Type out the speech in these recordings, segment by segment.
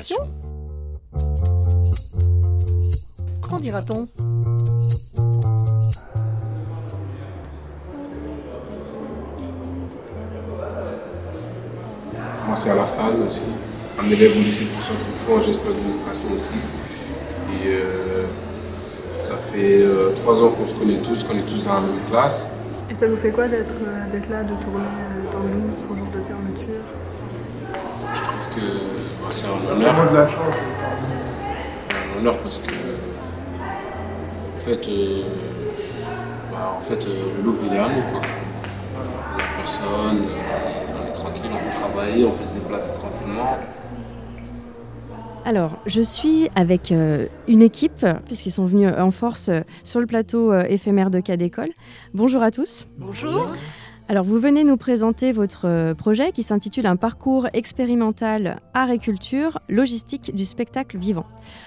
Animation Qu'en dira-t-on? Commencer à la salle aussi. Un élève au lycée François Truffaut en gestion d'administration aussi. Et euh, ça fait euh, trois ans qu'on se connaît tous, qu'on est tous dans la même classe. Et ça vous fait quoi d'être euh, là, de tourner euh, dans le son jour de fermeture? Je trouve que c'est un honneur. C'est un honneur parce que en fait, euh, bah, en fait euh, le Louvre il est à nous quoi. Il n'y a personne, euh, on est tranquille, on peut travailler, on peut se déplacer tranquillement. Alors, je suis avec euh, une équipe, puisqu'ils sont venus en force euh, sur le plateau euh, éphémère de cas d'école. Bonjour à tous. Bonjour. Alors, vous venez nous présenter votre euh, projet qui s'intitule Un parcours expérimental art et culture, logistique du spectacle vivant.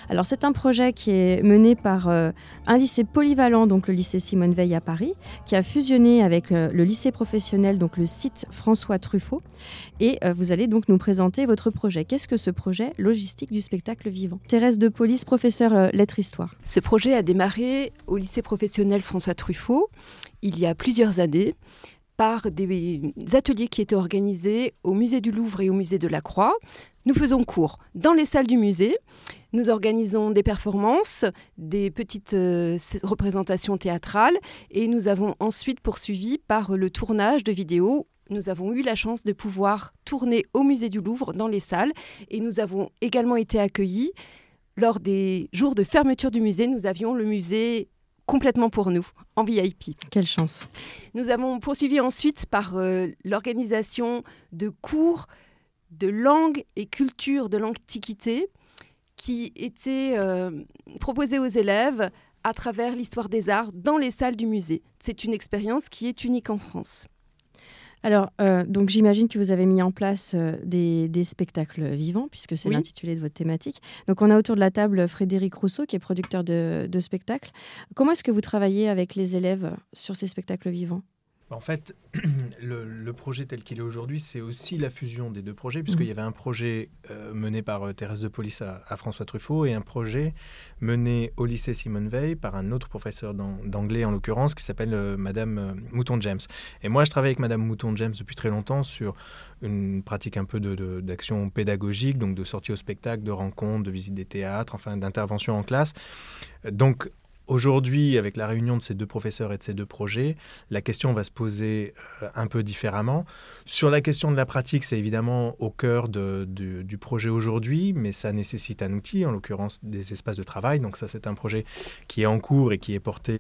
Alors, c'est un projet qui est mené par euh, un lycée polyvalent, donc le lycée Simone Veil à Paris, qui a fusionné avec euh, le lycée professionnel, donc le site François Truffaut. Et vous allez donc nous présenter votre projet. Qu'est-ce que ce projet logistique du spectacle vivant? Thérèse de Police, professeure lettres-histoire. Ce projet a démarré au lycée professionnel François Truffaut il y a plusieurs années par des ateliers qui étaient organisés au musée du Louvre et au musée de la Croix. Nous faisons cours dans les salles du musée. Nous organisons des performances, des petites euh, représentations théâtrales et nous avons ensuite poursuivi par le tournage de vidéos. Nous avons eu la chance de pouvoir tourner au musée du Louvre dans les salles et nous avons également été accueillis lors des jours de fermeture du musée. Nous avions le musée complètement pour nous, en VIP. Quelle chance. Nous avons poursuivi ensuite par euh, l'organisation de cours de langue et culture de l'Antiquité qui étaient euh, proposés aux élèves à travers l'histoire des arts dans les salles du musée. C'est une expérience qui est unique en France. Alors, euh, donc j'imagine que vous avez mis en place euh, des, des spectacles vivants, puisque c'est Oui. l'intitulé de votre thématique. Donc, on a autour de la table Frédéric Rousseau, qui est producteur de, de spectacles. Comment est-ce que vous travaillez avec les élèves sur ces spectacles vivants? En fait, le, le projet tel qu'il est aujourd'hui, c'est aussi la fusion des deux projets, puisqu'il Mhm. y avait un projet euh, mené par euh, Thérèse de Police à, à François Truffaut et un projet mené au lycée Simone Veil par un autre professeur d'an- d'anglais, en l'occurrence, qui s'appelle euh, Madame Mouton-James. Et moi, je travaille avec Madame Mouton-James depuis très longtemps sur une pratique un peu de- de- d'action pédagogique, donc de sortie au spectacle, de rencontres, de visite des théâtres, enfin d'intervention en classe. Donc, Aujourd'hui, avec la réunion de ces deux professeurs et de ces deux projets, la question va se poser euh, un peu différemment. Sur la question de la pratique, c'est évidemment au cœur du, projet aujourd'hui, mais ça nécessite un outil, en l'occurrence des espaces de travail. Donc ça, c'est un projet qui est en cours et qui est porté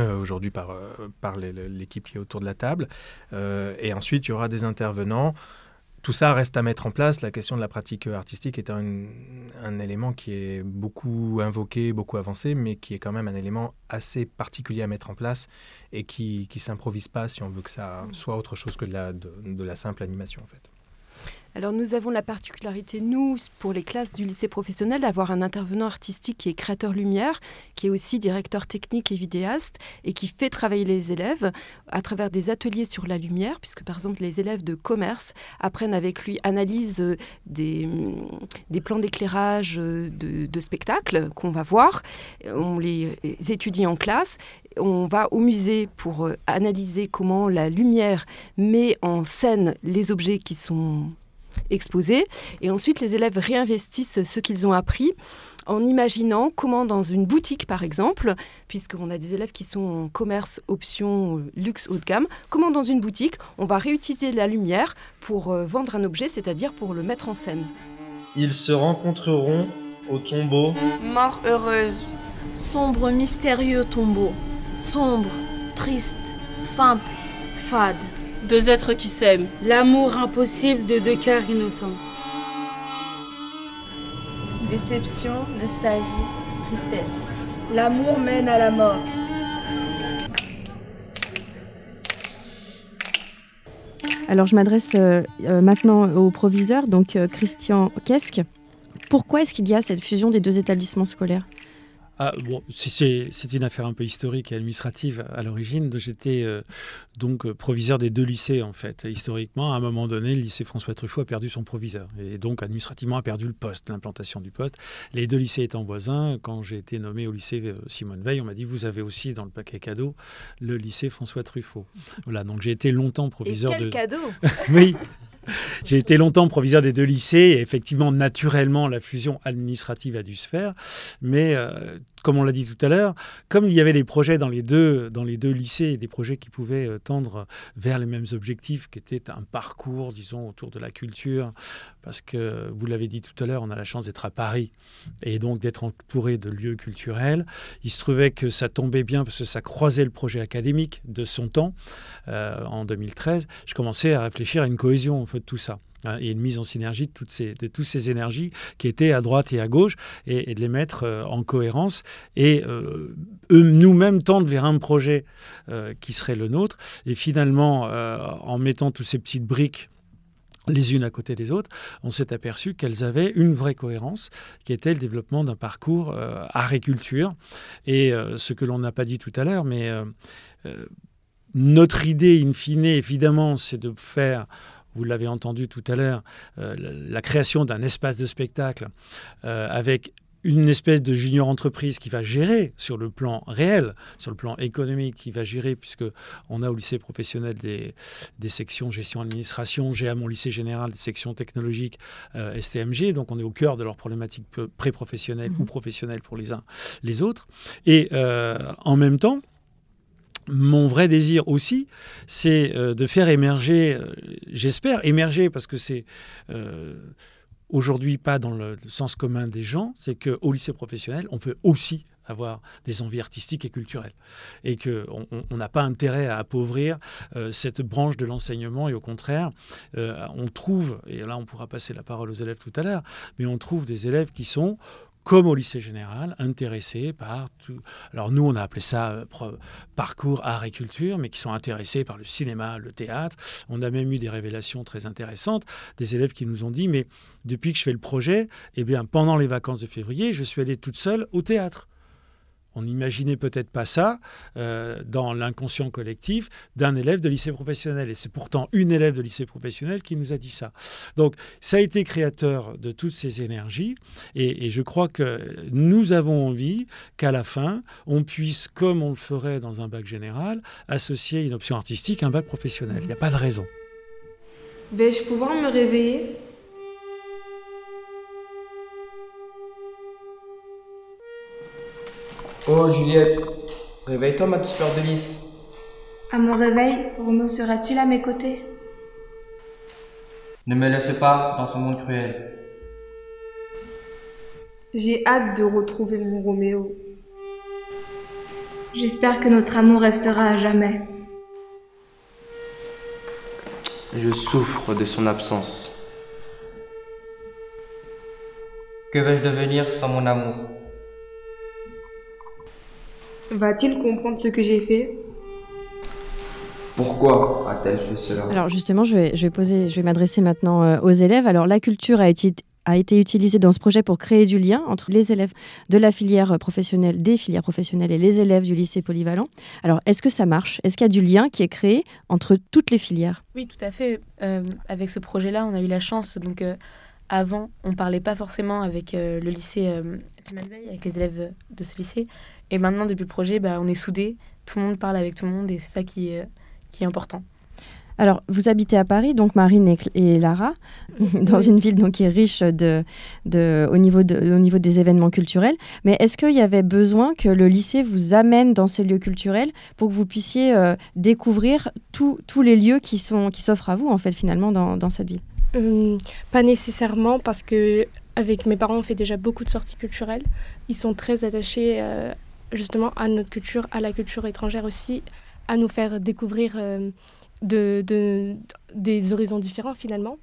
euh, aujourd'hui par, euh, l'équipe qui est autour de la table. Et ensuite, il y aura des intervenants. Tout ça reste à mettre en place. La question de la pratique artistique est un, élément qui est beaucoup invoqué, beaucoup avancé, mais qui est quand même un élément assez particulier à mettre en place et qui ne s'improvise pas si on veut que ça soit autre chose que de la, de la simple animation en fait. Alors nous avons la particularité, nous, pour les classes du lycée professionnel, d'avoir un intervenant artistique qui est créateur lumière, qui est aussi directeur technique et vidéaste, et qui fait travailler les élèves à travers des ateliers sur la lumière, puisque par exemple les élèves de commerce apprennent avec lui, analysent euh, des, hum, des plans d'éclairage euh, de, spectacles qu'on va voir, on les euh, étudie en classe, on va au musée pour analyser comment la lumière met en scène les objets qui sont exposés. Et ensuite, les élèves réinvestissent ce qu'ils ont appris en imaginant comment dans une boutique, par exemple, puisqu'on a des élèves qui sont en commerce option euh, luxe haut de gamme, comment dans une boutique, on va réutiliser la lumière pour euh, vendre un objet, c'est-à-dire pour le mettre en scène. Ils se rencontreront au tombeau. Mort heureuse, sombre mystérieux tombeau, sombre, triste, simple, fade. Deux êtres qui s'aiment. L'amour impossible de deux cœurs innocents. Déception, nostalgie, tristesse. L'amour mène à la mort. Alors, je m'adresse euh, euh, maintenant au proviseur, donc euh, Christian Kesque. Pourquoi est-ce qu'il y a cette fusion des deux établissements scolaires? Ah, bon, c'est une affaire un peu historique et administrative à l'origine. J'étais euh, donc euh, proviseur des deux lycées, en fait. Historiquement, à un moment donné, le lycée François Truffaut a perdu son proviseur. Et donc, administrativement, a perdu le poste, l'implantation du poste. Les deux lycées étant voisins, quand j'ai été nommé au lycée euh, Simone Veil, on m'a dit Vous avez aussi dans le paquet cadeau le lycée François Truffaut. Voilà, donc j'ai été longtemps proviseur et quel de. cadeau? Oui, j'ai été longtemps proviseur des deux lycées et effectivement, naturellement, la fusion administrative a dû se faire. Mais euh, comme on l'a dit tout à l'heure, comme il y avait des projets dans les deux, dans les deux lycées, des projets qui pouvaient euh, tendre vers les mêmes objectifs, qui étaient un parcours, disons, autour de la culture, parce que vous l'avez dit tout à l'heure, on a la chance d'être à Paris et donc d'être entouré de lieux culturels. Il se trouvait que ça tombait bien parce que ça croisait le projet académique de son temps euh, en 2013. Je commençais à réfléchir à une cohésion en fait, de tout ça. Hein, et une mise en synergie de toutes ces, énergies qui étaient à droite et à gauche et, de les mettre euh, en cohérence et euh, nous-mêmes tendre vers un projet euh, qui serait le nôtre et finalement en mettant toutes ces petites briques les unes à côté des autres, on s'est aperçu qu'elles avaient une vraie cohérence, qui était le développement d'un parcours agriculture. Et ce que l'on n'a pas dit tout à l'heure, mais notre idée, in fine, évidemment, c'est de faire vous l'avez entendu tout à l'heure, euh, la, création d'un espace de spectacle euh, avec une espèce de junior entreprise qui va gérer sur le plan réel, sur le plan économique, qui va gérer, puisque on a au lycée professionnel des, sections gestion administration, j'ai à mon lycée général des sections technologiques euh, STMG, donc on est au cœur de leurs problématiques pré-professionnelles ou mmh. professionnelles pour les uns les autres. Et en même temps, mon vrai désir aussi, c'est euh, de faire émerger, euh, j'espère émerger, parce que c'est euh, aujourd'hui pas dans le sens commun des gens, c'est qu'au lycée professionnel, on peut aussi avoir des envies artistiques et culturelles. Et qu'on n'a pas intérêt à appauvrir cette branche de l'enseignement et au contraire, on trouve, et là on pourra passer la parole aux élèves tout à l'heure, mais on trouve des élèves qui sont comme au lycée général, intéressés par tout. Alors nous, on a appelé ça euh, parcours art et culture, mais qui sont intéressés par le cinéma, le théâtre. On a même eu des révélations très intéressantes, des élèves qui nous ont dit, mais depuis que je fais le projet, eh bien, pendant les vacances de février, je suis allée toute seule au théâtre. On n'imaginait peut-être pas ça euh, dans l'inconscient collectif d'un élève de lycée professionnel. Et c'est pourtant une élève de lycée professionnel qui nous a dit ça. Donc ça a été créateur de toutes ces énergies. Et, je crois que nous avons envie qu'à la fin, on puisse, comme on le ferait dans un bac général, associer une option artistique à un bac professionnel. Il n'y a pas de raison. Vais-je pouvoir me réveiller? Oh Juliette, réveille-toi ma petite fleur de lys. À mon réveil, Roméo sera-t-il à mes côtés? Ne me laisse pas dans ce monde cruel. J'ai hâte de retrouver mon Roméo. J'espère que notre amour restera à jamais. Je souffre de son absence. Que vais-je devenir sans mon amour? Va-t-il comprendre ce que j'ai fait? Pourquoi a-t-elle fait cela? Alors justement, je vais, je vais, poser, je vais m'adresser maintenant euh, aux élèves. Alors la culture a été, a été utilisée dans ce projet pour créer du lien entre les élèves de la filière professionnelle, des filières professionnelles et les élèves du lycée polyvalent. Alors est-ce que ça marche? Est-ce qu'il y a du lien qui est créé entre toutes les filières? Oui, tout à fait. Euh, avec ce projet-là, on a eu la chance donc euh, avant, on ne parlait pas forcément avec le lycée euh, avec les élèves de ce lycée. Et maintenant, depuis le projet, bah, on est soudés, tout le monde parle avec tout le monde et c'est ça qui est, qui est important. Alors, vous habitez à Paris, donc Marine et, Lara, dans une ville donc, qui est riche de, de, au, niveau de, au niveau des événements culturels. Mais est-ce qu'il y avait besoin que le lycée vous amène dans ces lieux culturels pour que vous puissiez euh, découvrir tous les lieux qui s'offrent qui à vous, en fait, finalement, dans, dans cette ville? Hum, Pas nécessairement, parce que avec mes parents, on fait déjà beaucoup de sorties culturelles. Ils sont très attachés euh, justement à notre culture, à la culture étrangère aussi, à nous faire découvrir euh, de, des horizons différents finalement.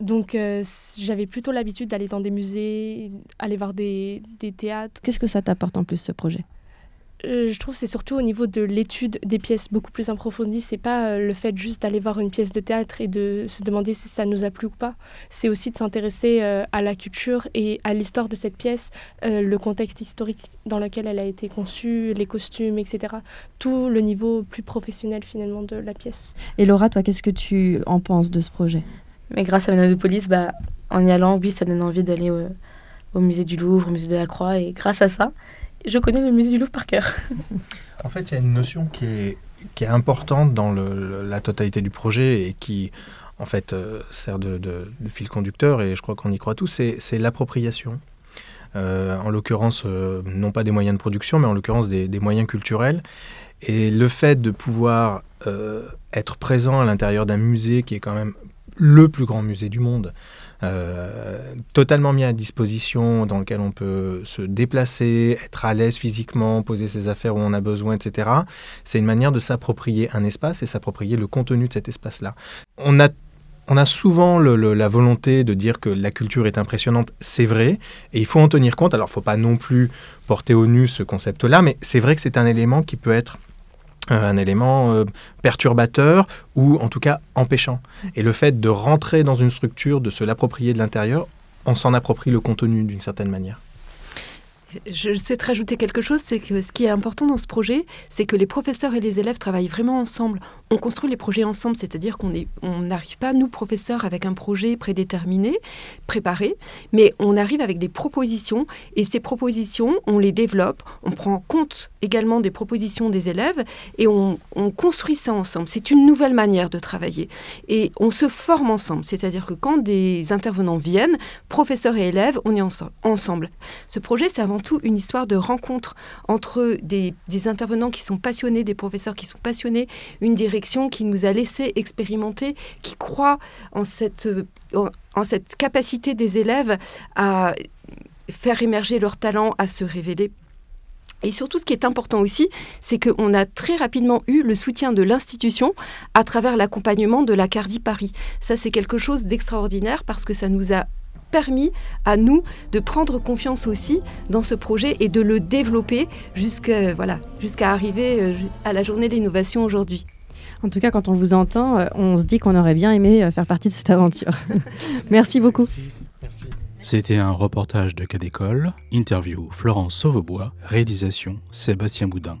Donc euh, j'avais plutôt l'habitude d'aller dans des musées, aller voir des, des théâtres. Qu'est-ce que ça t'apporte en plus ce projet? Je trouve que c'est surtout au niveau de l'étude des pièces beaucoup plus approfondie. C'est pas euh, le fait juste d'aller voir une pièce de théâtre et de se demander si ça nous a plu ou pas. C'est aussi de s'intéresser euh, à la culture et à l'histoire de cette pièce, le contexte historique dans lequel elle a été conçue, les costumes, etc. Tout le niveau plus professionnel finalement de la pièce. Et Laura, toi, qu'est-ce que tu en penses de ce projet? Mais grâce à Police, bah, en y allant, oui, ça donne envie d'aller au musée du Louvre, au musée de la Croix, et grâce à ça, je connais le musée du Louvre par cœur. en fait, il y a une notion qui est, importante dans la totalité du projet et qui, en fait, euh, sert de, fil conducteur, et je crois qu'on y croit tous, c'est l'appropriation. Euh, en l'occurrence, euh, non pas des moyens de production, mais en l'occurrence des, moyens culturels. Et le fait de pouvoir être présent à l'intérieur d'un musée qui est quand même le plus grand musée du monde, totalement mis à disposition, dans lequel on peut se déplacer, être à l'aise physiquement, poser ses affaires où on a besoin, etc. C'est une manière de s'approprier un espace et s'approprier le contenu de cet espace-là. On a on a souvent la volonté de dire que la culture est impressionnante, c'est vrai, et il faut en tenir compte. Alors, il ne faut pas non plus porter au nu ce concept-là, mais c'est vrai que c'est un élément qui peut être euh, un élément euh, perturbateur ou en tout cas empêchant. Et le fait de rentrer dans une structure, de se l'approprier de l'intérieur, on s'en approprie le contenu d'une certaine manière. Je souhaite rajouter quelque chose, c'est que ce qui est important dans ce projet, c'est que les professeurs et les élèves travaillent vraiment ensemble. On construit les projets ensemble, c'est-à-dire qu'on n'arrive pas, nous, professeurs, avec un projet prédéterminé, préparé, mais on arrive avec des propositions, et ces propositions, on les développe, on prend compte également des propositions des élèves, et on, on construit ça ensemble. C'est une nouvelle manière de travailler. Et on se forme ensemble, c'est-à-dire que quand des intervenants viennent, professeurs et élèves, on est ensemble. Ce projet, c'est avant tout une histoire de rencontre entre des, intervenants qui sont passionnés, des professeurs qui sont passionnés, une direction qui nous a laissé expérimenter, qui croit en cette, en, cette capacité des élèves à faire émerger leur talent, à se révéler. Et surtout, ce qui est important aussi, c'est qu'on a très rapidement eu le soutien de l'institution à travers l'accompagnement de la Cardi Paris. Ça, c'est quelque chose d'extraordinaire parce que ça nous a permis à nous de prendre confiance aussi dans ce projet et de le développer jusqu'à voilà, jusqu'à arriver euh, à la journée d'innovation aujourd'hui. En tout cas, quand on vous entend, euh, on se dit qu'on aurait bien aimé euh, faire partie de cette aventure. Merci beaucoup. Merci. C'était un reportage de Cas d'école, interview Florence Sauvebois, réalisation Sébastien Boudin.